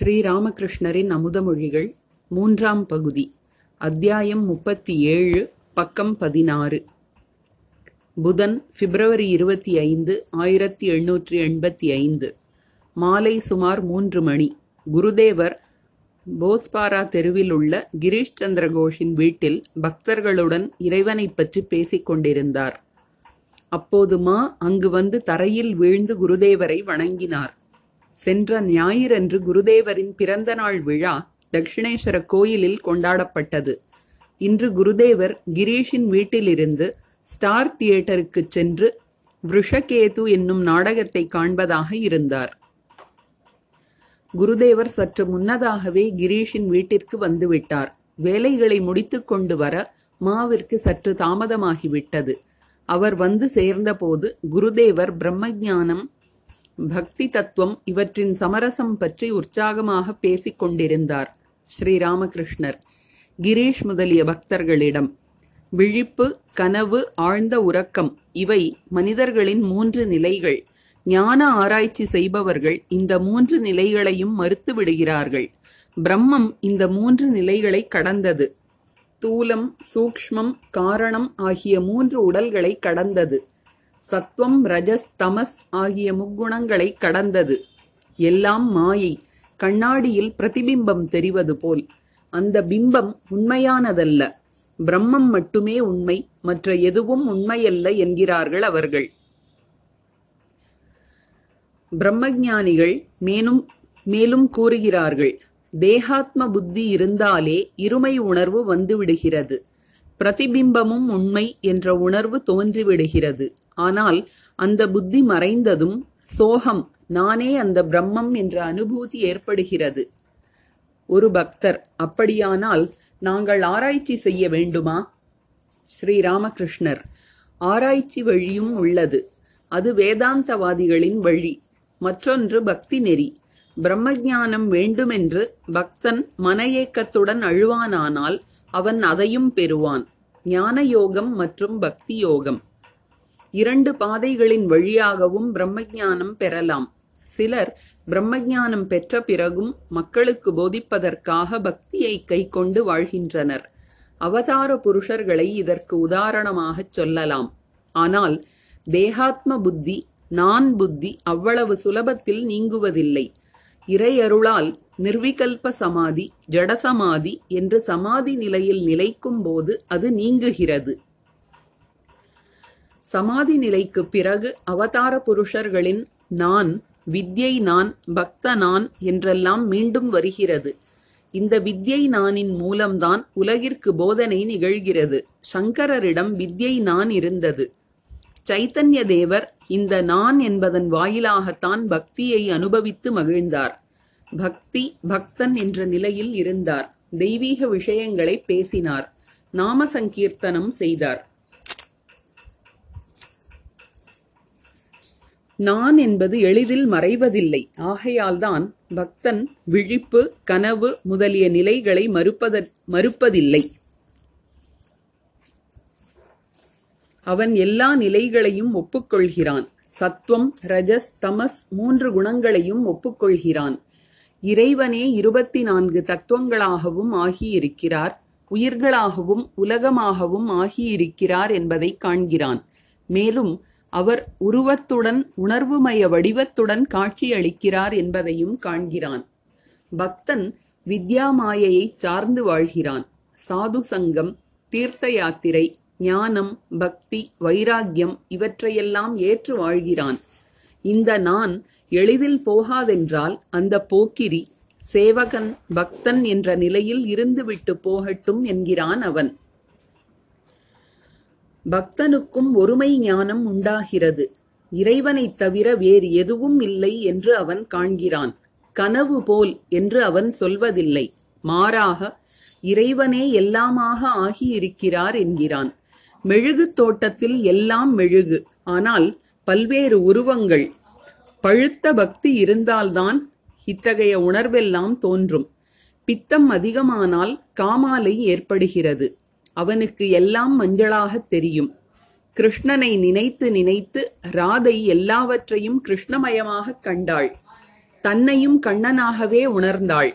ஸ்ரீராமகிருஷ்ணரின் அமுதமொழிகள் மூன்றாம் பகுதி அத்தியாயம் முப்பத்தி ஏழு பக்கம் பதினாறு. புதன் பிப்ரவரி இருபத்தி ஐந்து ஆயிரத்தி எண்ணூற்றி எண்பத்தி ஐந்து. மாலை சுமார் மூன்று மணி. குருதேவர் போஸ்பாரா தெருவில் உள்ள கிரீஷ் சந்திர கோஷின் வீட்டில் பக்தர்களுடன் இறைவனைப் பற்றி பேசிக் கொண்டிருந்தார். அப்போது மா அங்கு வந்து தரையில் வீழ்ந்து குருதேவரை வணங்கினார். சென்ற ஞாயிறன்று குருதேவரின் பிறந்த நாள் விழா தட்சிணேஸ்வர கோயிலில் கொண்டாடப்பட்டது. இன்று குருதேவர் கிரீஷின் வீட்டிலிருந்து ஸ்டார் தியேட்டருக்கு சென்று விருஷகேது என்னும் நாடகத்தை காண்பதாக இருந்தார். குருதேவர் சற்று முன்னதாகவே கிரீஷின் வீட்டிற்கு வந்துவிட்டார். வேலைகளை முடித்துக் கொண்டு வர மாவிற்கு சற்று தாமதமாகிவிட்டது. அவர் வந்து சேர்ந்தபோது குருதேவர் பிரம்மஞானம் பக்தி தத்துவம் இவற்றின் சமரசம் பற்றி உற்சாகமாக பேசிக் கொண்டிருந்தார் ஸ்ரீராமகிருஷ்ணர். கிரீஷ் முதலிய பக்தர்களிடம் விழிப்பு கனவு ஆழ்ந்த உறக்கம் இவை மனிதர்களின் மூன்று நிலைகள். ஞான ஆராய்ச்சி செய்பவர்கள் இந்த மூன்று நிலைகளையும் மறுத்து விடுகிறார்கள். பிரம்மம் இந்த மூன்று நிலைகளை கடந்தது. தூலம் சூக்ஷ்மம் காரணம் ஆகிய மூன்று உடல்களை கடந்தது. சத்வம் ரஜஸ் தமஸ் ஆகிய முக்குணங்களை கடந்தது. எல்லாம் மாயை. கண்ணாடியில் பிரதிபிம்பம் தெரிவது போல். அந்த பிம்பம் உண்மையானதல்ல. பிரம்மம் மட்டுமே உண்மை. மற்ற எதுவும் உண்மையல்ல என்கிறார்கள் அவர்கள். பிரம்மஞானிகள் மேலும் மேலும் கூறுகிறார்கள். தேகாத்ம புத்தி இருந்தாலே இருமை உணர்வு வந்துவிடுகிறது. பிரதிபிம்பமும் உண்மை என்ற உணர்வு தோன்றிவிடுகிறது. ஆனால் அந்த புத்தி மறைந்ததும் சோகம் நானே அந்த பிரம்மம் என்ற அனுபூதி ஏற்படுகிறது. ஒரு பக்தர் அப்படியானால் நாங்கள் ஆராய்ச்சி செய்ய வேண்டுமா? ஸ்ரீ ராமகிருஷ்ணர் ஆராய்ச்சி வழியும் உள்ளது. அது வேதாந்தவாதிகளின் வழி. மற்றொன்று பக்தி நெறி. பிரம்மஞானம் வேண்டுமென்று பக்தன் மன ஏக்கத்துடன் அழுவானானால் அவன் அதையும் பெறுவான். ஞான யோகம் மற்றும் பக்தி யோகம் இரண்டு பாதைகளின் வழியாகவும் பிரம்மஞானம் பெறலாம். சிலர் பிரம்மஞானம் பெற்ற பிறகும் மக்களுக்கு போதிப்பதற்காக பக்தியை கைக்கொண்டு வாழ்கின்றனர். அவதார புருஷர்களை இதற்கு உதாரணமாகச் சொல்லலாம். ஆனால் தேகாத்ம புத்தி நான் புத்தி அவ்வளவு சுலபத்தில் நீங்குவதில்லை. இறையருளால் நிர்விகல்ப சமாதி ஜடசமாதி என்று சமாதி நிலையில் நிலைக்கும் போது அது நீங்குகிறது. சமாதி நிலைக்கு பிறகு அவதார புருஷர்களின் நான் வித்யை நான் பக்த நான் என்றெல்லாம் மீண்டும் வருகிறது. இந்த வித்யை நானின் மூலம்தான் உலகிற்கு போதனை நிகழ்கிறது. சங்கரரிடம் வித்யை நான் இருந்தது. சைத்தன்ய தேவர் இந்த நான் என்பதன் வாயிலாகத்தான் பக்தியை அனுபவித்து மகிழ்ந்தார். பக்தி பக்தன் என்ற நிலையில் இருந்தார். தெய்வீக விஷயங்களை பேசினார். நாம சங்கீர்த்தனம் செய்தார். நான் என்பது எளிதில் மறைவதில்லை. ஆகையால்தான் பக்தன் விழிப்பு கனவு முதலிய நிலைகளை மறுப்பத மறுப்பதில்லை. அவன் எல்லா நிலைகளையும் ஒப்புக்கொள்கிறான். சத்வம் ரஜஸ் தமஸ் மூன்று குணங்களையும் ஒப்புக்கொள்கிறான். இறைவனே இருபத்தி நான்கு தத்துவங்களாகவும் ஆகியிருக்கிறார். உயிர்களாகவும் உலகமாகவும் ஆகியிருக்கிறார் என்பதை காண்கிறான். மேலும் அவர் உருவத்துடன் உணர்வுமய வடிவத்துடன் காட்சியளிக்கிறார் என்பதையும் காண்கிறான். பக்தன் வித்யாமாயையை சார்ந்து வாழ்கிறான். சாது சங்கம் தீர்த்த யாத்திரை ஞானம் பக்தி வைராக்கியம் இவற்றையெல்லாம் ஏற்று வாழ்கிறான். இந்த நான் எளிதில் போகாதென்றால் அந்த போக்கிரி சேவகன் பக்தன் என்ற நிலையில் இருந்துவிட்டு போகட்டும் என்கிறான் அவன். பக்தனுக்கும் ஒருமை ஞானம் உண்டாகிறது. இறைவனைத் தவிர வேறு எதுவும் இல்லை என்று அவன் காண்கிறான். கனவு போல் என்று அவன் சொல்வதில்லை. மாறாக இறைவனே எல்லாமாக ஆகியிருக்கிறார் என்கிறான். மெழுகு தோட்டத்தில் எல்லாம் மெழுகு. ஆனால் பல்வேறு உருவங்கள் பழுத்த பக்தி இருந்தால்தான் இத்தகைய உணர்வெல்லாம் தோன்றும். பித்தம் அதிகமானால் காமாலை ஏற்படுகிறது. அவனுக்கு எல்லாம் மஞ்சளாகத் தெரியும். கிருஷ்ணனை நினைத்து நினைத்து ராதை எல்லாவற்றையும் கிருஷ்ணமயமாகக் கண்டாள். தன்னையும் கண்ணனாகவே உணர்ந்தாள்.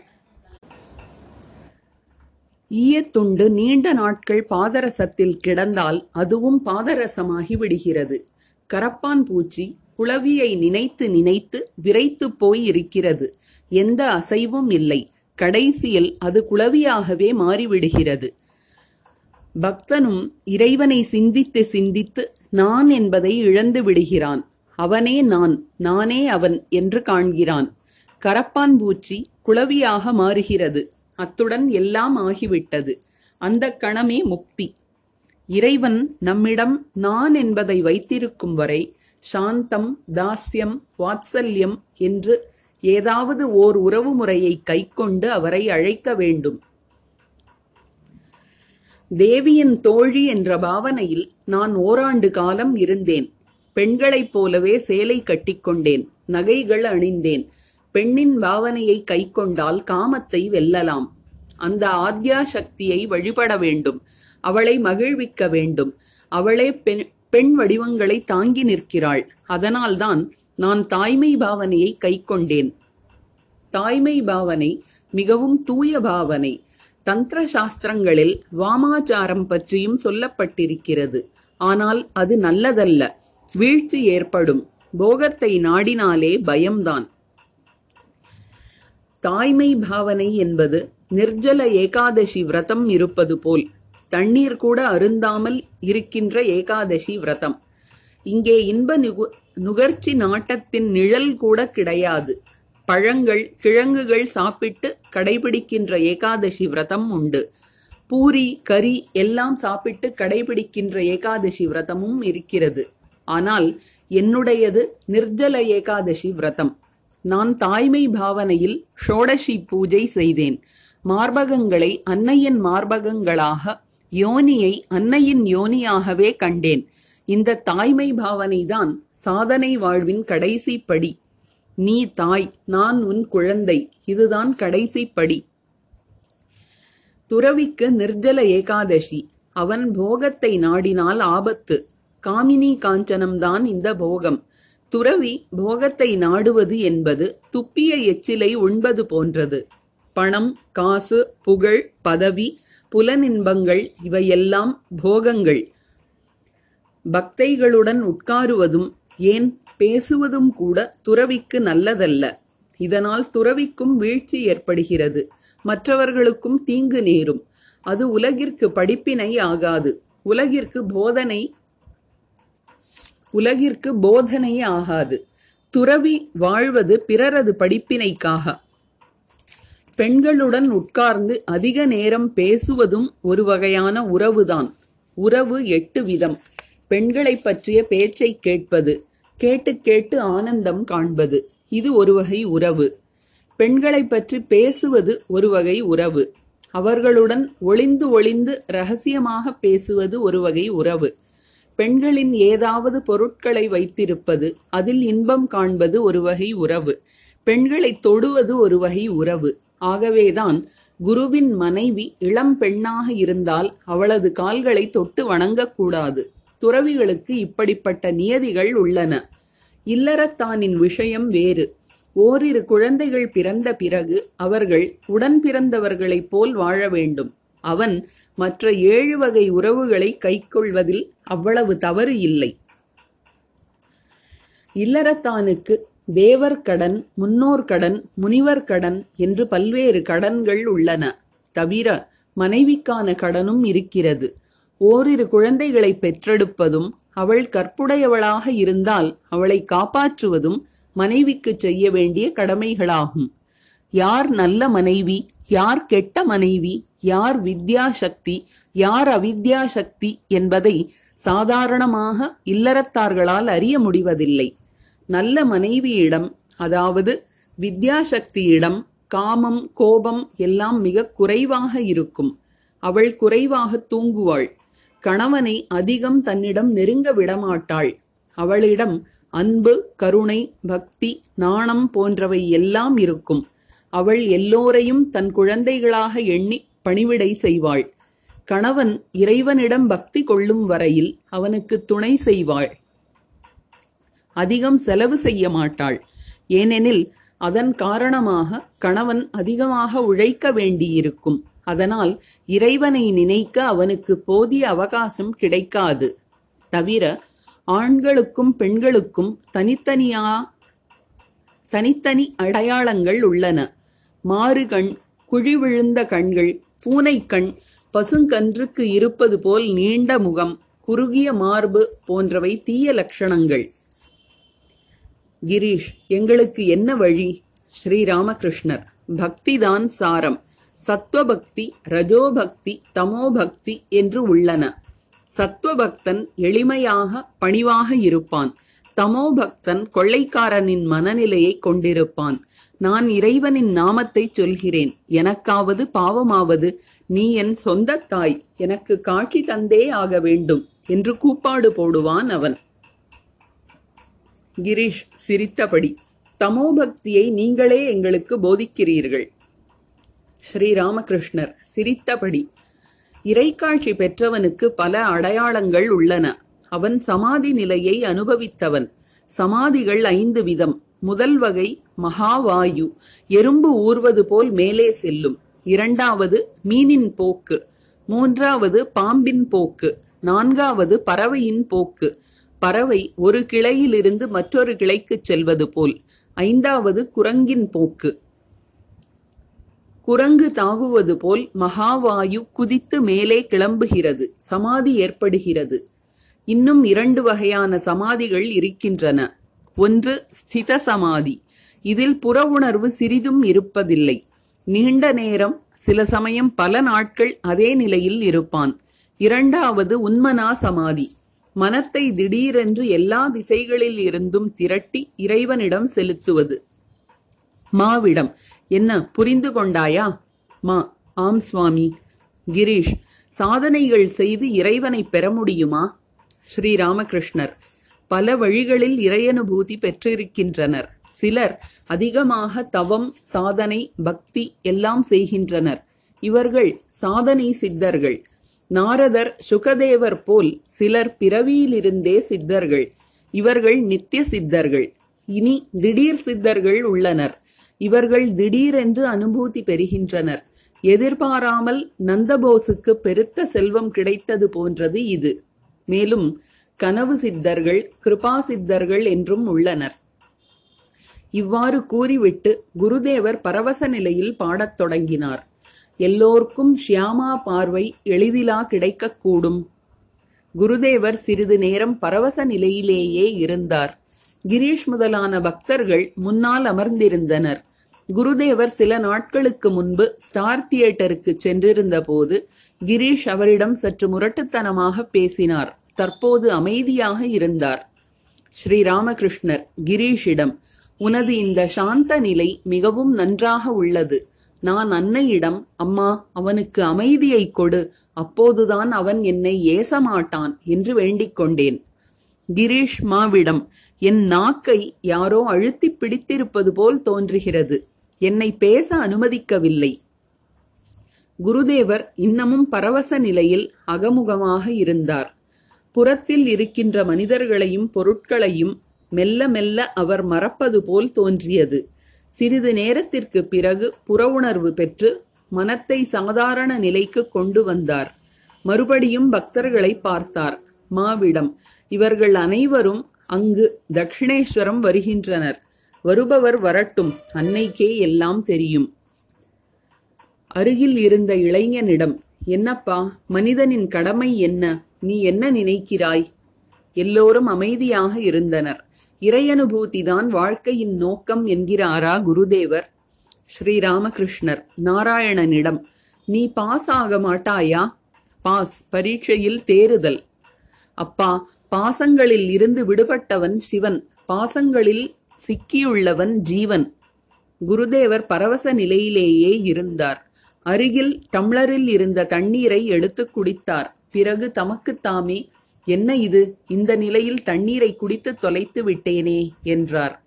ஈயத்துண்டு நீண்ட நாட்கள் பாதரசத்தில் கிடந்தால் அதுவும் பாதரசமாகி விடுகிறது. கரப்பான் பூச்சி குளவியை நினைத்து நினைத்து விரைத்துப் போய் இருக்கிறது. எந்த அசைவும் இல்லை. கடைசியில் அது குளவியாகவே மாறிவிடுகிறது. பக்தனும் இறைவனை சிந்தித்து சிந்தித்து நான் என்பதை இழந்து விடுகிறான். அவனே நான் நானே அவன் என்று காண்கிறான். கரப்பான் பூச்சி குளவியாக மாறுகிறது. அத்துடன் எல்லாம் ஆகிவிட்டது. அந்த கணமே முக்தி. இறைவன் நம்மிடம் நான் என்பதை வைத்திருக்கும் வரை சாந்தம் தாஸ்யம் வாத்சல்யம் என்று ஏதாவது ஓர் உறவு முறையை கைக்கொண்டு அவரை அழைக்க வேண்டும். தேவியின் தோழி என்ற பாவனையில் நான் ஓராண்டு காலம் இருந்தேன். பெண்களைப் போலவே சேலை கட்டிக்கொண்டேன். நகைகள் அணிந்தேன். பெண்ணின் பாவனையை கைக்கொண்டால் காமத்தை வெல்லலாம். அந்த ஆத்யா சக்தியை வழிபட வேண்டும். அவளை மகிழ்விக்க வேண்டும். அவளே பெண் பெண் வடிவங்களை தாங்கி நிற்கிறாள். அதனால்தான் நான் தாய்மை பாவனையை கைக்கொண்டேன். தாய்மை பாவனை மிகவும் தூய பாவனை. தந்திர சாஸ்திரங்களில் வாமாச்சாரம் பற்றியும் சொல்லப்பட்டிருக்கிறது. ஆனால் அது நல்லதல்ல. வீழ்ச்சி ஏற்படும். போகத்தை நாடினாலே பயம்தான். தாய்மை பாவனை என்பது நிர்ஜல ஏகாதசி விரதம் இருப்பது போல் தண்ணீர் கூட அருந்தாமல் இருக்கின்ற ஏகாதசி விரதம். இங்கே இன்ப நுகு நுகர்ச்சி நாட்டத்தின் நிழல் கூட கிடையாது. பழங்கள் கிழங்குகள் சாப்பிட்டு கடைபிடிக்கின்ற ஏகாதசி விரதம் உண்டு. பூரி கறி எல்லாம் சாப்பிட்டு கடைபிடிக்கின்ற ஏகாதசி விரதமும் இருக்கிறது. ஆனால் என்னுடையது நிர்ஜல ஏகாதசி விரதம். நான் தாய்மை பாவனையில் ஷோடஷி பூஜை செய்தேன். மார்பகங்களை அன்னையின் மார்பகங்களாக யோனியை அன்னையின் யோனியாகவே கண்டேன். இந்த தாய்மை பாவனைதான் சாதனை வாழ்வின் கடைசி படி நீ தாய் நான் உன் குழந்தை இதுதான் கடைசி படி துறவிக்கு நிர்ஜல ஏகாதசி அவன் போகத்தை நாடினால் ஆபத்து. காமினி காஞ்சனம்தான் இந்த போகம். துறவி போகத்தை நாடுவது என்பது துப்பிய எச்சிலை உண்பது போன்றது. பணம் காசு புகழ் பதவி புலனின்பங்கள் இவையெல்லாம் போகங்கள். பக்தைகளுடன் உட்காருவதும் ஏன் பேசுவதும் கூட துறவிக்கு நல்லதல்ல. இதனால் துறவிக்கும் வீழ்ச்சி ஏற்படுகிறது. மற்றவர்களுக்கும் தீங்கு நேரும். அது உலகிற்கு படிப்பினை ஆகாது. உலகிற்கு போதனை உலகிற்கு போதனையே ஆகாது. துறவி வாழ்வது பிறரது படிப்பினைக்காக. பெண்களுடன் உட்கார்ந்து அதிக நேரம் பேசுவதும் ஒரு வகையான உறவுதான். உறவு எட்டு விதம். பெண்களை பற்றிய பேச்சை கேட்பது கேட்டு கேட்டு ஆனந்தம் காண்பது இது ஒரு வகை உறவு. பெண்களை பற்றி பேசுவது ஒரு வகை உறவு. அவர்களுடன் ஒளிந்து ஒளிந்து ரகசியமாக பேசுவது ஒரு வகை உறவு. பெண்களின் ஏதாவது பொருட்களை வைத்திருப்பது அதில் இன்பம் காண்பது ஒரு வகை உறவு. பெண்களை தொடுவது ஒரு வகை உறவு. ஆகவேதான் குருவின் மனைவி இளம் பெண்ணாக இருந்தால் அவளது கால்களை தொட்டு வணங்கக்கூடாது. துறவிகளுக்கு இப்படிப்பட்ட நியதிகள் உள்ளன. இல்லறத்தானின் விஷயம் வேறு. ஓரிரு குழந்தைகள் பிறந்த பிறகு அவர்கள் உடன் பிறந்தவர்களைப் போல் வாழ வேண்டும். அவன் மற்ற ஏழு வகை உறவுகளை கைக்கொள்வதில் அவ்வளவு தவறு இல்லை. இல்லறத்தானுக்கு தேவர் கடன் முன்னோர் கடன் முனிவர் கடன் என்று பல்வேறு கடன்கள் உள்ளன. தவிர மனைவிக்கான கடனும் இருக்கிறது. ஓரிரு குழந்தைகளை பெற்றெடுப்பதும் அவள் கற்புடையவளாக இருந்தால் அவளை காப்பாற்றுவதும் மனைவிக்கு செய்ய வேண்டிய கடமைகளாகும். யார் நல்ல மனைவி யார் கெட்ட மனைவி யார் வித்யா சக்தி யார் அவித்யா சக்தி என்பதை சாதாரணமாக இல்லறத்தார்களால் அறிய முடிவதில்லை. நல்ல மனைவியிடம் அதாவது வித்யாசக்தியிடம் காமம் கோபம் எல்லாம் மிக குறைவாக இருக்கும். அவள் குறைவாக தூங்குவாள். கணவனை அதிகம் தன்னிடம் நெருங்க விடமாட்டாள். அவளிடம் அன்பு கருணை பக்தி நாணம் போன்றவை எல்லாம் இருக்கும். அவள் எல்லோரையும் தன் குழந்தைகளாக எண்ணி பணிவிடை செய்வாள். கணவன் இறைவனிடம் பக்தி கொள்ளும் வரையில் அவனுக்கு துணை செய்வாள். அதிகம் செலவு செய்ய மாட்டாள். ஏனெனில் அதன் காரணமாக கணவன் அதிகமாக உழைக்க வேண்டியிருக்கும். அதனால் இறைவனை நினைக்க அவனுக்கு போதிய அவகாசம் கிடைக்காது. தவிர ஆண்களுக்கும் பெண்களுக்கும் தனித்தனியா தனித்தனி அடையாளங்கள் உள்ளன. மாறுகண் குழி விழுந்த கண்கள் பூனைக்கண் பசுங்கன்றுக்கு இருப்பது போல் நீண்ட முகம் குறுகிய மார்பு போன்றவை தீய லட்சணங்கள். கிரீஷ் எங்களுக்கு என்ன வழி? ஸ்ரீராமகிருஷ்ணர் பக்திதான் சாரம். சத்வபக்தி ரஜோபக்தி தமோபக்தி என்று உள்ளன. சத்வபக்தன் எளிமையாக பணிவாக இருப்பான். தமோபக்தன் கொள்ளைக்காரனின் மனநிலையை கொண்டிருப்பான். நான் இறைவனின் நாமத்தை சொல்கிறேன். எனக்காவது பாவமாவது நீ என் சொந்த தாய். எனக்கு காட்சி தந்தே ஆக வேண்டும் என்று கூப்பாடு போடுவான் அவன். கிரீஷ் சிரித்தபடி தமோபக்தியை நீங்களே எங்களுக்கு போதிக்கிறீர்கள். ஸ்ரீராமகிருஷ்ணர் சிரித்தபடி இறைக்காட்சி பெற்றவனுக்கு பல அடையாளங்கள் உள்ளன. அவன் சமாதி நிலையை அனுபவித்தவன். சமாதிகள் ஐந்து விதம். முதல் வகை மகாவாயு. எறும்பு ஊர்வது போல் மேலே செல்லும். இரண்டாவது மீனின் போக்கு. மூன்றாவது பாம்பின் போக்கு. நான்காவது பறவையின் போக்கு. பறவை ஒரு கிளையிலிருந்து மற்றொரு கிளைக்குச் செல்வது போல். ஐந்தாவது குரங்கின் போக்கு. குரங்கு தாவுவது போல் மகாவாயு குதித்து மேலே கிளம்புகிறது. சமாதி ஏற்படுகிறது. இன்னும் இரண்டு வகையான சமாதிகள் இருக்கின்றன. ஒன்று ஸ்தித சமாதி. இதில் புற உணர்வு சிறிதும் இருப்பதில்லை. நீண்ட நேரம் சில சமயம் பல நாட்கள் அதே நிலையில் இருப்பான். இரண்டாவது உன்மனா சமாதி. மனத்தை திடீரென்று எல்லா திசைகளில் இருந்தும் திரட்டி இறைவனிடம் செலுத்துவது. மாவிடம். என்ன புரிந்து கொண்டாயா? மா ஆம் சுவாமி. கிரீஷ் சாதனைகள் செய்து இறைவனை பெற முடியுமா? ஸ்ரீராமகிருஷ்ணர் பல வழிகளில் இறையனுபூதி பெற்றிருக்கின்றனர். சிலர் அதிகமாக தவம் சாதனை பக்தி எல்லாம் செய்கின்றனர். இவர்கள் சாதனை சித்தர்கள். நாரதர் சுகதேவர் போல் சிலர் பிறவியிலிருந்தே சித்தர்கள். இவர்கள் நித்திய சித்தர்கள். இனி திடீர் சித்தர்கள் உள்ளனர். இவர்கள் திடீரென்று அனுபூதி பெறுகின்றனர். எதிர்பாராமல் நந்தபோஸுக்கு பெருத்த செல்வம் கிடைத்தது போன்றது இது. மேலும் கனவு சித்தர்கள் கிருபா சித்தர்கள் என்றும் உள்ளனர். இவ்வாறு கூறிவிட்டு குருதேவர் பரவச நிலையில் பாடத் தொடங்கினார். எல்லோர்க்கும் ஷியாமா பார்வை எளிதிலா கிடைக்கக்கூடும் குருதேவர் சிறிது நேரம் பரவச நிலையிலேயே இருந்தார். கிரீஷ் முதலான பக்தர்கள் முன்னால் அமர்ந்திருந்தனர். குருதேவர் சில நாட்களுக்கு முன்பு ஸ்டார் தியேட்டருக்கு சென்றிருந்த போது கிரீஷ் அவரிடம் சற்று முரட்டுத்தனமாக பேசினார். தற்போது அமைதியாக இருந்தார். ஸ்ரீராமகிருஷ்ணர் கிரீஷிடம் உனது இந்த சாந்த நிலை மிகவும் நன்றாக உள்ளது. நான் அன்னையிடம் அம்மா அவனுக்கு அமைதியை கொடு. அப்போதுதான் அவன் என்னை ஏச மாட்டான் என்று வேண்டிக் கொண்டேன். கிரீஷ் மாவிடம் என் நாக்கை யாரோ அழுத்தி பிடித்திருப்பது போல் தோன்றுகிறது. என்னை பேச அனுமதிக்கவில்லை. குருதேவர் இன்னமும் பரவச நிலையில் அகமுகமாக இருந்தார். புறத்தில் இருக்கின்ற மனிதர்களையும் பொருட்களையும் மெல்ல மெல்ல அவர் மறப்பது போல் தோன்றியது. சிறிது நேரத்திற்கு பிறகு புறவுணர்வு பெற்று மனத்தை சாதாரண நிலைக்கு கொண்டு வந்தார். மறுபடியும் பக்தர்களை பார்த்தார். மாவிடம் இவர்கள் அனைவரும் அங்கு தட்சிணேஸ்வரம் வருகின்றனர். வருபவர் வரட்டும் அன்னைக்கே எல்லாம் தெரியும். அருகில் இருந்த இளைஞனிடம் என்னப்பா மனிதனின் கடமை என்ன? நீ என்ன நினைக்கிறாய்? எல்லோரும் அமைதியாக இருந்தனர். இறையனுபூதிதான் வாழ்க்கையின் நோக்கம் என்கிறாரா குருதேவர்? ஸ்ரீராமகிருஷ்ணர் நாராயணனிடம் நீ பாஸ் ஆக மாட்டாயா? பாஸ் பரீட்சையில் தேறுதல். அப்பா பாசங்களில் இருந்து விடுபட்டவன் சிவன் பாசங்களில் சிக்கியுள்ளவன் ஜீவன். குருதேவர் பரவச நிலையிலேயே இருந்தார். அருகில் டம்ளரில் இருந்த தண்ணீரை எடுத்து குடித்தார். பிறகு தமக்குத்தாமே என்ன இது? இந்த நிலையில் தண்ணீரை குடித்து தொலைத்து விட்டேனே என்றார்.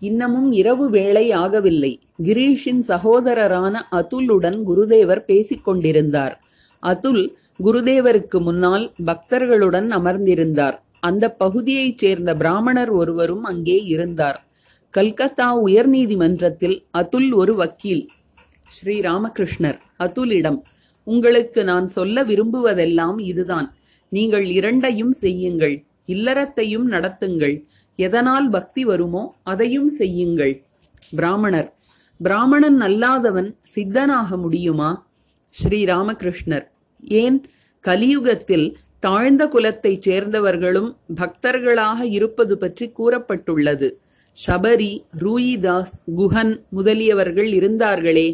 இன்னமும் இரவு வேளை ஆகவில்லை. கிரீஷின் சகோதரரான அதுலுடன் குருதேவர் பேசிக் கொண்டிருந்தார். அதுல் குருதேவருக்கு முன்னால் பக்தர்களுடன் அமர்ந்திருந்தார். அந்த பகுதியைச் சேர்ந்த பிராமணர் ஒருவரும் அங்கே இருந்தார். கல்கத்தா உயர்நீதிமன்றத்தில் அதுல் ஒரு வக்கீல் ஸ்ரீ ராமகிருஷ்ணர் அதுலிடம் உங்களுக்கு நான் சொல்ல விரும்புவதெல்லாம் இதுதான். நீங்கள் இரண்டையும் செய்யுங்கள். இல்லறத்தையும் நடத்துங்கள். எதனால் பக்தி வருமோ அதையும் செய்யுங்கள். பிராமணர். பிராமணன் அல்லாதவன் சித்தனாக முடியுமா? ஸ்ரீ ராமகிருஷ்ணர் ஏன்? கலியுகத்தில் தாழ்ந்த குலத்தைச் சேர்ந்தவர்களும் பக்தர்களாக இருப்பது பற்றி கூறப்பட்டுள்ளது. சபரி ரூயிதாஸ் குஹன் முதலியவர்கள் இருந்தார்களே.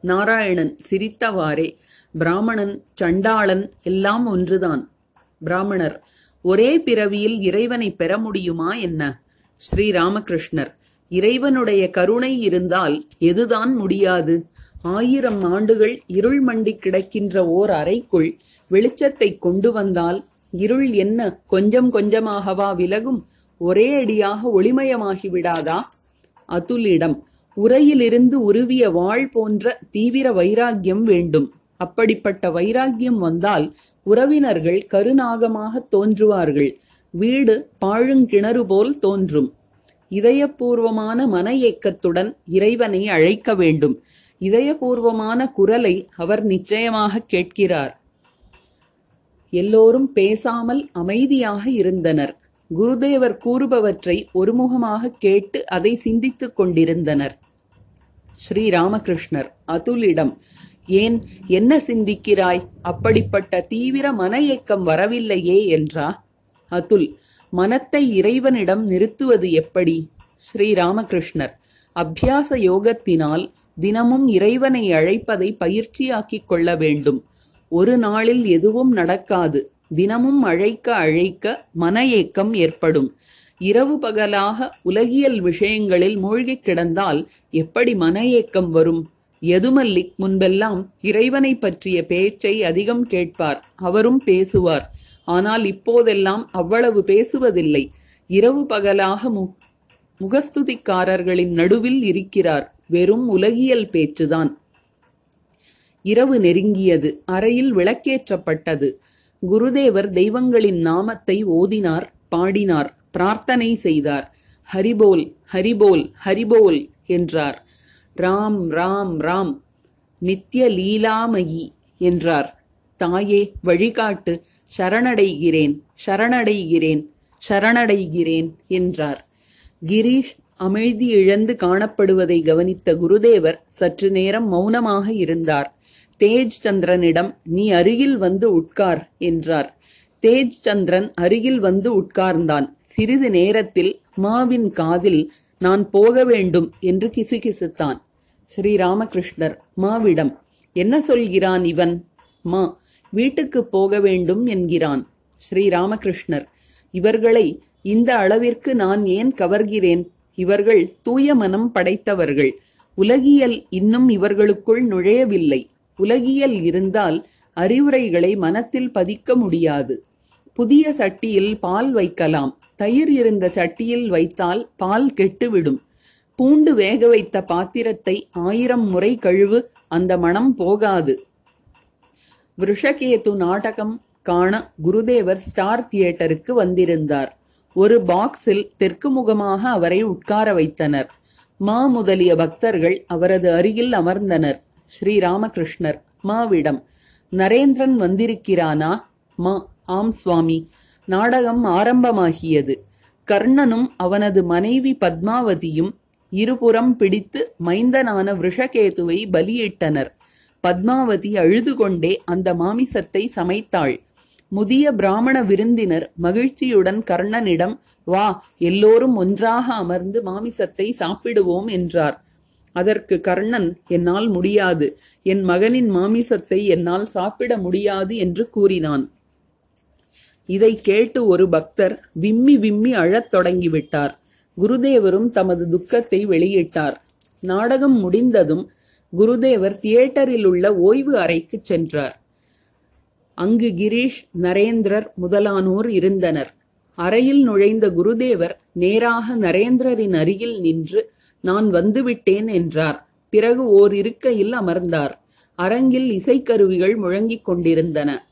நாராயணன் சிரித்தவாறே. பிராமணன் சண்டாளன் எல்லாம் ஒன்றுதான். பிராமணர் ஒரே பிறவியில் இறைவனை பெற முடியுமா என்ன? ஸ்ரீ ராமகிருஷ்ணர் இறைவனுடைய கருணை இருந்தால் எதுதான் முடியாது? ஆயிரம் ஆண்டுகள் இருள் மண்டி கிடக்கின்ற ஓர் அறைக்குள் வெளிச்சத்தை கொண்டு வந்தால் இருள் என்ன கொஞ்சம் கொஞ்சமாகவா விலகும்? ஒரே அடியாக ஒளிமயமாகி விடாதா? அதுலிடம் உரையிலிருந்து உருவிய வாழ் போன்ற தீவிர வைராக்கியம் வேண்டும். அப்படிப்பட்ட வைராக்கியம் வந்தால் உறவினர்கள் கருநாகமாக தோன்றுவார்கள். வீடு பாழுங்கிணறு போல் தோன்றும். இதயபூர்வமான மன ஏக்கத்துடன் இறைவனை அழைக்க வேண்டும். இதயபூர்வமான குரலை அவர் நிச்சயமாக கேட்கிறார். எல்லோரும் பேசாமல் அமைதியாக இருந்தனர். குருதேவர் கூறுபவற்றை ஒருமுகமாக கேட்டு அதை சிந்தித்துக் கொண்டிருந்தனர். ஸ்ரீராமகிருஷ்ணர் அதுலிடம் ஏன் என்ன சிந்திக்கிறாய்? அப்படிப்பட்ட தீவிர மன ஏக்கம் வரவில்லையே என்றா. அதுல் மனத்தை இறைவனிடம் நிறுத்துவது எப்படி ஸ்ரீராமகிருஷ்ணர் அபியாச யோகத்தினால் தினமும் இறைவனை அழைப்பதை பயிற்சியாக்கிக் கொள்ள வேண்டும். ஒரு நாளில் எதுவும் நடக்காது. தினமும் அழைக்க அழைக்க மன ஏக்கம் ஏற்படும். இரவு பகலாக உலகியல் விஷயங்களில் மூழ்கிக் கிடந்தால் எப்படி மன ஏக்கம் வரும்? யதுமல்லிக் முன்பெல்லாம் இறைவனை பற்றிய பேச்சை அதிகம் கேட்பார் அவரும் பேசுவார். ஆனால் இப்போதெல்லாம் அவ்வளவு பேசுவதில்லை. இரவு பகலாக மு முகஸ்துதிக்காரர்களின் நடுவில் இருக்கிறார் வெறும் உலகியல் பேச்சுதான். இரவு நெருங்கியது அறையில் விளக்கேற்றப்பட்டது. குருதேவர் தெய்வங்களின் நாமத்தை ஓதினார் பாடினார் பிரார்த்தனை செய்தார். ஹரிபோல் ஹரிபோல் ஹரிபோல் என்றார். ராம் ராம் ராம் நித்ய லீலாமயி என்றார். தாயே வழிகாட்டு சரணடைகிறேன் சரணடைகிறேன் சரணடைகிறேன் என்றார். கிரீஷ் அமைதி இழந்து காணப்படுவதை கவனித்த குருதேவர் சற்று நேரம் மௌனமாக இருந்தார். தேஜ் சந்திரனிடம் நீ அருகில் வந்து உட்கார் என்றார். தேஜ் சந்திரன் அருகில் வந்து உட்கார்ந்தான். சிறிது நேரத்தில் மாவின் காதில் நான் போக வேண்டும் என்று கிசுகிசுத்தான். ஸ்ரீ ராமகிருஷ்ணர் மாவிடம் என்ன சொல்கிறான் இவன்? மா வீட்டுக்கு போக வேண்டும் என்கிறான். ஸ்ரீ ராமகிருஷ்ணர் இவர்களை இந்த அளவிற்கு நான் ஏன் கவர்கிறேன்? இவர்கள் தூய மனம் படைத்தவர்கள். உலகியல் இன்னும் இவர்களுக்குள் நுழையவில்லை. உலகியல் இருந்தால் அறிவுரைகளை மனத்தில் பதிக்க முடியாது. புதிய சட்டியில் பால் வைக்கலாம். தயிர் இருந்த சட்டியில் வைத்தால் பால் கெட்டுவிடும். பூண்டு வேக வைத்த பாத்திரத்தை ஆயிரம் முறை கழுவு அந்த மனம் போகாது. ருஷகேது நாடகம் காண குருதேவர் ஸ்டார் தியேட்டருக்கு வந்திருந்தார். ஒரு பாக்ஸில் தெற்கு முகமாக அவரை உட்கார வைத்தனர். மா முதலிய பக்தர்கள் அவரது அருகில் அமர்ந்தனர். ஸ்ரீ ராமகிருஷ்ணர் மாவிடம். நரேந்திரன் வந்திருக்கிறானா? மா ஆம் சுவாமி. நாடகம் ஆரம்பமாகியது. கர்ணனும் அவனது மனைவி பத்மாவதியும் இருபுறம் பிடித்து மைந்தனான விஷகேதுவை பலியிட்டனர். பத்மாவதி அழுது கொண்டே அந்த மாமிசத்தை சமைத்தாள். முதிய பிராமண விருந்தினர் மகிழ்ச்சியுடன் கர்ணனிடம் வா எல்லோரும் ஒன்றாக அமர்ந்து மாமிசத்தை சாப்பிடுவோம் என்றார். அதற்கு கர்ணன் என்னால் முடியாது. என் மகனின் மாமிசத்தை என்னால் சாப்பிட முடியாது என்று கூறினான். இதை கேட்டு ஒரு பக்தர் விம்மி விம்மி அழத் தொடங்கிவிட்டார். குருதேவரும் தமது துக்கத்தை வெளியிட்டார். நாடகம் முடிந்ததும் குருதேவர் தியேட்டரில் உள்ள ஓய்வு அறைக்கு சென்றார். அங்கு கிரீஷ் நரேந்திரர் முதலானோர் இருந்தனர். அறையில் நுழைந்த குருதேவர் நேராக நரேந்திரரின் அருகில் நின்று நான் வந்துவிட்டேன் என்றார். பிறகு ஓர் இருக்கையில் அமர்ந்தார். அரங்கில் இசைக்கருவிகள் முழங்கிக் கொண்டிருந்தன.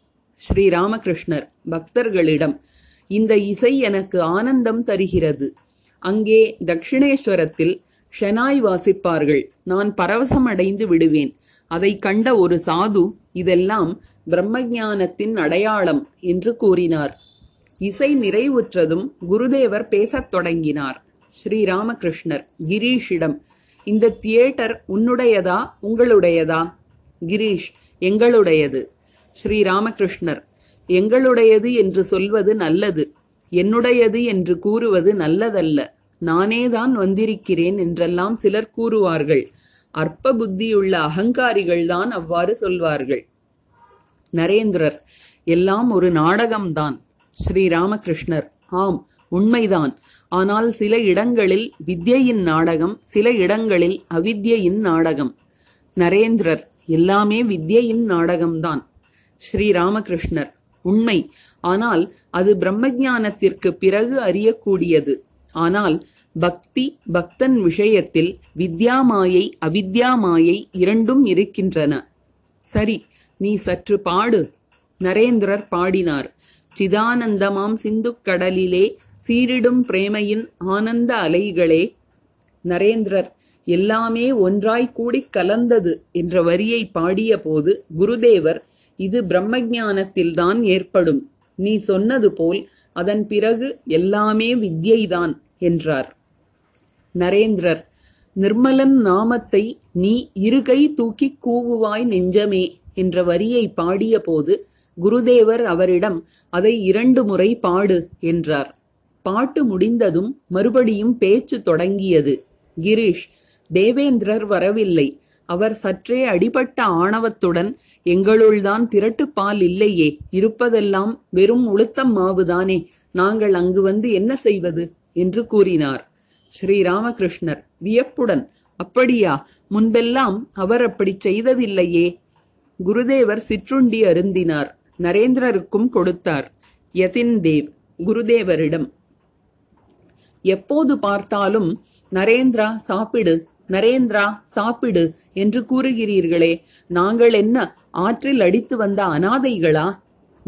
ஸ்ரீராமகிருஷ்ணர் பக்தர்களிடம் இந்த இசை எனக்கு ஆனந்தம் தருகிறது. அங்கே தட்சிணேஸ்வரத்தில் ஷெனாய் வாசிப்பார்கள். நான் பரவசமடைந்து விடுவேன். அதை கண்ட ஒரு சாது இதெல்லாம் பிரம்மஞானத்தின் அடையாளம் என்று கூறினார். இசை நிறைவுற்றதும் குருதேவர் பேசத் தொடங்கினார். ஸ்ரீராமகிருஷ்ணர் கிரீஷிடம் இந்த தியேட்டர் உன்னுடையதா உங்களுடையதா? கிரீஷ் எங்களுடையது. ஸ்ரீராமகிருஷ்ணர் எங்களுடையது என்று சொல்வது நல்லது என்னுடையது என்று கூறுவது நல்லதல்ல நானேதான் வந்திருக்கிறேன் என்றெல்லாம் சிலர் கூறுவார்கள். அற்ப புத்தியுள்ள அகங்காரிகள்தான் அவ்வாறு சொல்வார்கள். நரேந்திரர் எல்லாம் ஒரு நாடகம்தான். ஸ்ரீராமகிருஷ்ணர் ஆம் உண்மைதான். ஆனால் சில இடங்களில் வித்யையின் நாடகம் சில இடங்களில் அவித்யையின் நாடகம். நரேந்திரர் எல்லாமே வித்யையின் நாடகம்தான். ஸ்ரீராமகிருஷ்ணர் உண்மை. ஆனால் அது பிரம்மஞானத்திற்கு பிறகு அறியக்கூடியது. ஆனால் பக்தி பக்தன் விஷயத்தில் வித்யாமாயை அவித்யாமாயை இரண்டும் இருக்கின்றன. சரி நீ சற்று பாடு. நரேந்திரர் பாடினார். சிதானந்தமாம் சிந்துக் கடலிலே சீரிடும் பிரேமையின் ஆனந்த அலைகளே நரேந்திரர் எல்லாமே ஒன்றாய் கூடிக் கலந்தது என்ற வரியை பாடிய போது குருதேவர் இது பிரம்மஞானத்தில்தான் ஏற்படும். நீ சொன்னது போல் அதன் பிறகு எல்லாமே வித்யைதான் என்றார். நரேந்திரர் நிர்மலன் நாமத்தை நீ இருகை தூக்கிக் கூவுவாய் நெஞ்சமே என்ற வரியை பாடிய போது குருதேவர் அவரிடம் அதை இரண்டு முறை பாடு என்றார். பாட்டு முடிந்ததும் மறுபடியும் பேச்சு தொடங்கியது. கிரீஷ் தேவேந்திரர் வரவில்லை. அவர் சற்றே அடிபட்ட ஆணவத்துடன் எங்களுள்தான் திரட்டுப்பால் இல்லையே இருப்பதெல்லாம் வெறும் உளுத்தம் மாவுதானே நாங்கள் அங்கு வந்து என்ன செய்வது? என்று கூறினார். ஸ்ரீராமகிருஷ்ணர் வியப்புடன் அப்படியா முன்பெல்லாம் அவர் அப்படி செய்ததில்லையே. குருதேவர் சிற்றுண்டி அருந்தினார். நரேந்திரருக்கும் கொடுத்தார். யதின் தேவ் குருதேவரிடம் எப்போது பார்த்தாலும் நரேந்திரா சாப்பிடு நரேந்திரா சாப்பிடு என்று கூறுகிறீர்களே நாங்கள் என்ன ஆற்றில் அடித்து வந்த அனாதைகளா?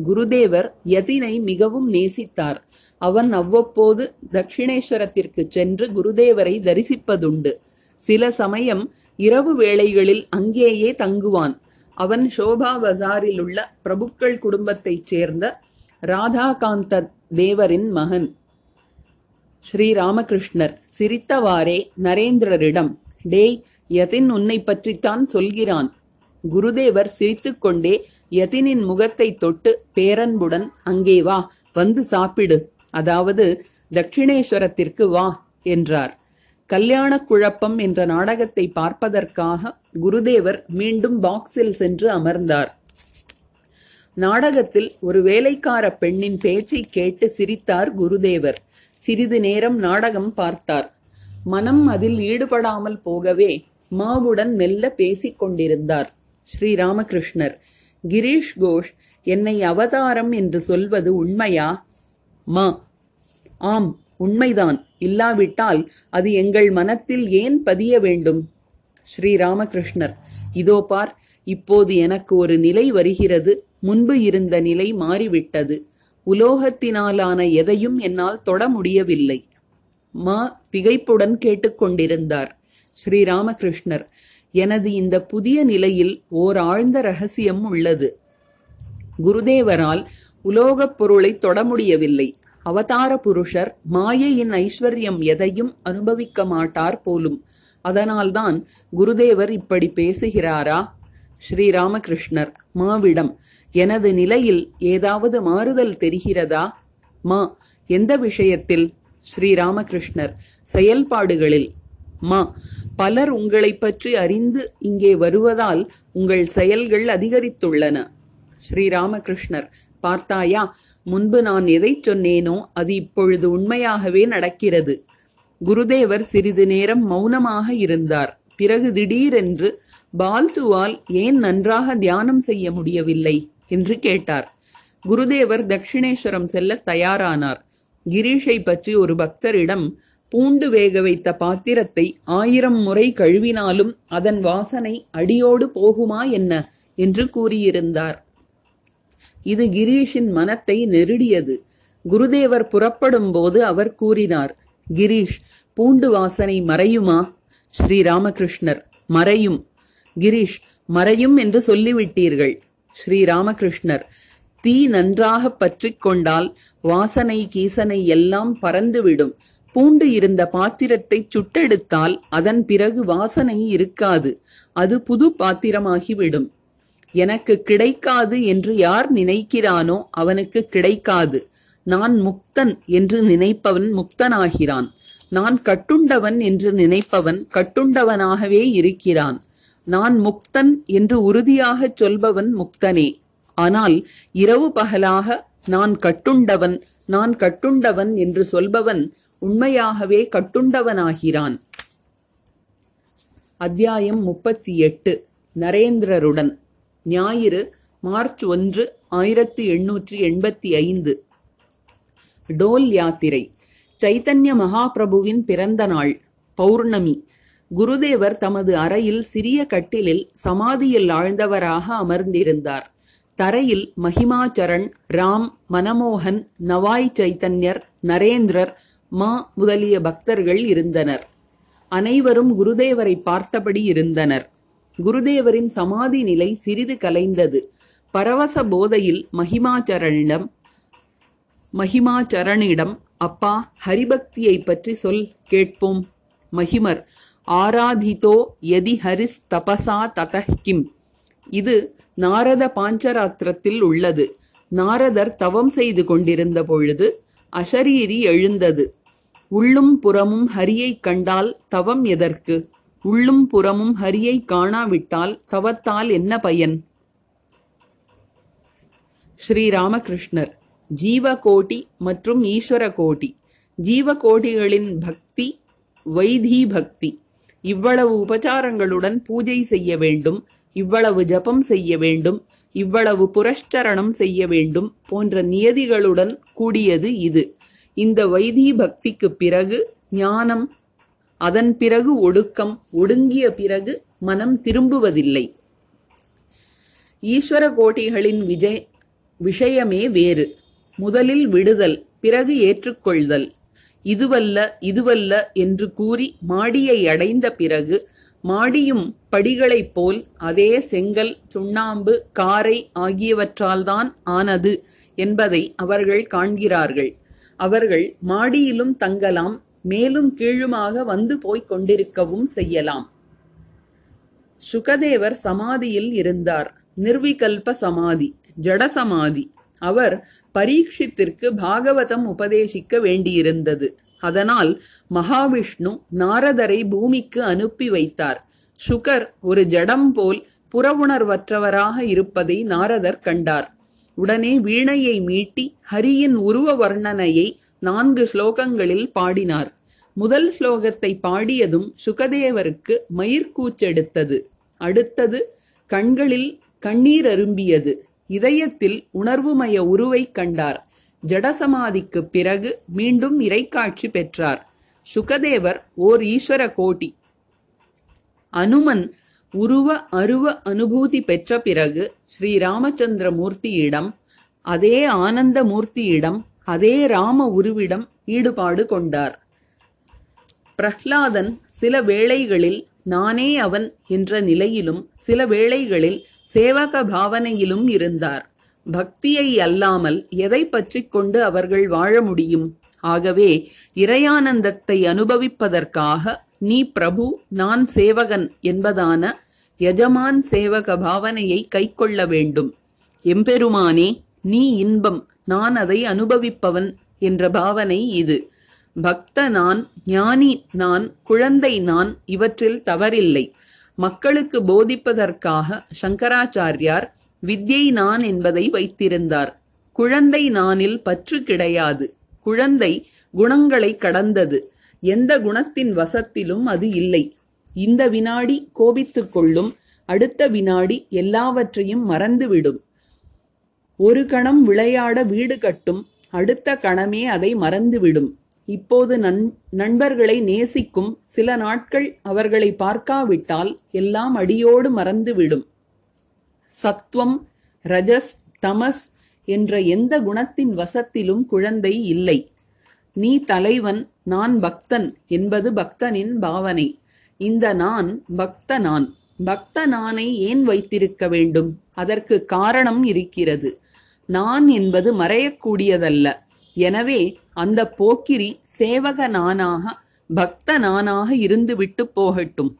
குருதேவர் யதினை மிகவும் நேசித்தார். அவன் அவ்வப்போது தட்சிணேஸ்வரத்திற்கு சென்று குருதேவரை தரிசிப்பதுண்டு. சில சமயம் இரவு வேளைகளில் அங்கேயே தங்குவான். அவன் சோபா பஜாரில் உள்ள பிரபுக்கள் குடும்பத்தைச் சேர்ந்த ராதாகாந்த தேவரின் மகன். ஸ்ரீராமகிருஷ்ணர் சிரித்தவாறே நரேந்திரரிடம் டேய் யதின் உன்னை பற்றித்தான் சொல்கிறான் குருதேவர் சிரித்துக்கொண்டே யதினின் முகத்தை தொட்டு பேரன்புடன் அங்கே வா வந்து சாப்பிடு. அதாவது தட்சிணேஸ்வரத்திற்கு வா என்றார். கல்யாண குழப்பம் என்ற நாடகத்தை பார்ப்பதற்காக குருதேவர் மீண்டும் பாக்ஸில் சென்று அமர்ந்தார். நாடகத்தில் ஒரு வேலைக்கார பெண்ணின் பேச்சை கேட்டு சிரித்தார் குருதேவர். சிறிது நேரம் நாடகம் பார்த்தார். மனம் அதில் ஈடுபடாமல் போகவே மாவுடன் மெல்ல பேசிக் கொண்டிருந்தார். ஸ்ரீராமகிருஷ்ணர் கிரீஷ் கோஷ் என்னை அவதாரம் என்று சொல்வது உண்மையா? மா. ஆம் உண்மைதான். இல்லாவிட்டால் அது எங்கள் மனத்தில் ஏன் பதிய வேண்டும்? ஸ்ரீராமகிருஷ்ணர் இதோ பார் இப்போது எனக்கு ஒரு நிலை வருகிறது. முன்பு இருந்த நிலை மாறிவிட்டது. உலோகத்தினாலான எதையும் என்னால் தொட முடியவில்லை. மா திகைப்புடன் கேட்டுக்கொண்டிருந்தார் ஸ்ரீராமகிருஷ்ணர் எனது இந்த புதிய நிலையில் ஓர் ஆழ்ந்த ரகசியம் உள்ளது. குருதேவரால் உலோகப் பொருளை தொட முடியவில்லை. அவதார புருஷர் மாயையின் ஐஸ்வர்யம் எதையும் அனுபவிக்க மாட்டார் போலும். அதனால்தான் குருதேவர் இப்படி பேசுகிறாரா? ஸ்ரீராமகிருஷ்ணர் மாவிடம் எனது நிலையில் ஏதாவது மாறுதல் தெரிகிறதா? மா. எந்த விஷயத்தில்? ஸ்ரீராமகிருஷ்ணர். செயல்பாடுகளில். மா. பலர் உங்களை பற்றி அறிந்து இங்கே வருவதால் உங்கள் செயல்கள் அதிகரித்துள்ளன. ஸ்ரீராமகிருஷ்ணர். பார்த்தாயா முன்பு நான் எதை சொன்னேனோ அது இப்பொழுது உண்மையாகவே நடக்கிறது. குருதேவர் சிறிது நேரம் மௌனமாக இருந்தார். பிறகு திடீரென்று பால்துவால் ஏன் நன்றாக தியானம் செய்ய முடியவில்லை? என்று கேட்டார். குருதேவர் தட்சிணேஸ்வரம் செல்ல தயாரானார். கிரீஷை பற்றி ஒரு பக்தரிடம் பூண்டு வேக வைத்த பாத்திரத்தை ஆயிரம் முறை கழுவினாலும் அதன் வாசனை அடியோடு போகுமா என்ன? என்று கூறியிருந்தார். இது கிரீஷின் மனத்தை நெருடியது. குருதேவர் புறப்படும் போது அவர் கூறினார் கிரீஷ் பூண்டு வாசனை மறையுமா? ஸ்ரீராமகிருஷ்ணர் மறையும். கிரீஷ் மறையும் என்று சொல்லிவிட்டீர்கள். ஸ்ரீராமகிருஷ்ணர். தீ நன்றாக பற்றிக் கொண்டால் வாசனை கீசனை எல்லாம் பறந்துவிடும். பூண்டு இருந்த பாத்திரத்தை சுட்டெடுத்தால் அதன் பிறகு வாசனை இருக்காது. அது புது பாத்திரமாகிவிடும். எனக்கு கிடைக்காது என்று யார் நினைக்கிறானோ அவனுக்கு கிடைக்காது. நான் முக்தன் என்று நினைப்பவன் முக்தனாகிறான். நான் கட்டுண்டவன் என்று நினைப்பவன் கட்டுண்டவனாகவே இருக்கிறான். நான் முக்தன் என்று உறுதியாகச் சொல்பவன் முக்தனே. ஆனால் இரவு பகலாக நான் கட்டுண்டவன் நான் கட்டுண்டவன் என்று சொல்பவன் உண்மையாகவே கட்டுண்டவனாகிறான். அத்தியாயம் முப்பத்தி எட்டு நரேந்திரருடன். ஞாயிறு மார்ச் ஒன்று ஆயிரத்தி எண்ணூற்றி எண்பத்தி ஐந்து. டோல் யாத்திரை. சைத்தன்ய மகாபிரபுவின் பிறந்த நாள் பௌர்ணமி. குருதேவர் தமது அறையில் சிறிய கட்டிலில் சமாதியில் ஆழ்ந்தவராக அமர்ந்திருந்தார். தரையில் மகிமாச்சரண் ராம் மனமோகன் நவாய் சைத்தன்யர் நரேந்திரர் மா முதலிய பக்தர்கள் இருந்தனர். அனைவரும் குருதேவரை பார்த்தபடி இருந்தனர். குருதேவரின் சமாதி நிலை சிறிது கலைந்தது. பரவச போதையில் மகிமாச்சரனிடம் மகிமாச்சரணிடம் அப்பா ஹரிபக்தியை பற்றி சொல் கேட்போம். மகிமர் ஆராதிதோ யதி ஹரிஸ் தபசா ததஹ்கிம் இது நாரத பாஞ்சராத்திரத்தில் உள்ளது. நாரதர் தவம் செய்து கொண்டிருந்த பொழுது அஷரீரி எழுந்தது. உள்ளும் புறமும் ஹரியைக் கண்டால் தவம் எதற்கு? உள்ளும் புறமும் ஹரியை காணாவிட்டால் தவத்தால் என்ன பயன்? ஸ்ரீராமகிருஷ்ணர் ஜீவகோட்டி மற்றும் ஈஸ்வர கோட்டி ஜீவகோட்டிகளின் பக்தி வைதி பக்தி இவ்வளவு உபச்சாரங்களுடன் பூஜை செய்ய வேண்டும் இவ்வளவு ஜபம் செய்ய வேண்டும் இவ்வளவு புரஷ்டரணம் செய்ய வேண்டும் போன்ற நியதிகளுடன் கூடியது இது. இந்த வைதி பக்திக்கு பிறகு ஞானம் அதன் பிறகு ஒடுக்கம் ஒடுங்கிய பிறகு மனம் திரும்புவதில்லை. ஈஸ்வர கோட்டிகளின் விஜய் விஷயமே வேறு. முதலில் விடுதல் பிறகு ஏற்றுக்கொள்தல். இதுவல்ல இதுவல்ல என்று கூறி மாடியை அடைந்த பிறகு மாடியும் படிகளைப் போல் அதே செங்கல் சுண்ணாம்பு காரை ஆகியவற்றால்தான் ஆனது என்பதை அவர்கள் காண்கிறார்கள். அவர்கள் மாடியிலும் தங்கலாம் மேலும் கீழுமாக வந்து போய்க் கொண்டிருக்கவும் செய்யலாம். சுகதேவர் சமாதியில் இருந்தார். நிர்விகல்ப சமாதி ஜட சமாதி அவர் பரீட்சித்திற்கு பாகவதம் உபதேசிக்க வேண்டியிருந்தது. அதனால் மகாவிஷ்ணு நாரதரை பூமிக்கு அனுப்பி வைத்தார். சுகர் ஒரு ஜடம் போல் புறவுணர்வற்றவராக இருப்பதை நாரதர் கண்டார். உடனே வீணையை மீட்டி ஹரியின் உருவ வர்ணனையை நான்கு ஸ்லோகங்களில் பாடினார். முதல் ஸ்லோகத்தை பாடியதும் சுகதேவருக்கு மயிர்கூச்செடுத்தது அடுத்தது கண்களில் கண்ணீர் அரும்பியது. இதயத்தில் உணர்வுமய உருவை கண்டார். ஜடசமாதிக்குப் பிறகு மீண்டும் இறைக்காட்சி பெற்றார். சுகதேவர் ஓர் ஈஸ்வர கோட்டி. அனுமன் உருவ அருவ அனுபூதி பெற்ற பிறகு ஸ்ரீ ராமச்சந்திர மூர்த்தியிடம் அதே ஆனந்த மூர்த்தியிடம் அதே ராம உருவிடம் ஈடுபாடு கொண்டார். பிரஹ்லாதன் சில வேளைகளில் நானே அவன் என்ற நிலையிலும் சில வேளைகளில் சேவக பாவனையிலும் இருந்தார். பக்தியை அல்லாமல் எதை பற்றி கொண்டு அவர்கள் வாழ முடியும்? ஆகவே இறையானந்தத்தை அனுபவிப்பதற்காக நீ பிரபு நான் சேவகன் என்பதான எஜமான் சேவக பாவனையை கைக்கொள்ள வேண்டும். எம்பெருமானே நீ இன்பம் நான் அதை அனுபவிப்பவன் என்ற பாவனை இது. பக்த நான் ஞானி நான் குழந்தை நான் இவற்றில் தவறில்லை. மக்களுக்கு போதிப்பதற்காக சங்கராச்சாரியார் வித்யை நான் என்பதை வைத்திருந்தார். குழந்தை நானில் பற்று கிடையாது. குழந்தை குணங்களை கடந்தது. எந்த குணத்தின் வசத்திலும் அது இல்லை. இந்த வினாடி கோபித்துக் கொள்ளும் அடுத்த வினாடி எல்லாவற்றையும் மறந்துவிடும். ஒரு கணம் விளையாட வீடு கட்டும் அடுத்த கணமே அதை மறந்துவிடும். இப்போது நண் நண்பர்களை நேசிக்கும் சில நாட்கள் அவர்களை பார்க்காவிட்டால் எல்லாம் அடியோடு மறந்துவிடும். சத்வம் ரஜஸ் தமஸ் என்ற எந்த குணத்தின் வசத்திலும் குழந்தை இல்லை. நீ தலைவன் நான் பக்தன் என்பது பக்தனின் பாவனை. இந்த நான் பக்த நான் பக்த நானை ஏன் வைத்திருக்க வேண்டும்? அதற்கு காரணம் இருக்கிறது. நான் என்பது மறையக்கூடியதல்ல. எனவே அந்த போக்கிரி சேவக நானாக பக்த நானாக இருந்துவிட்டு போகட்டும்.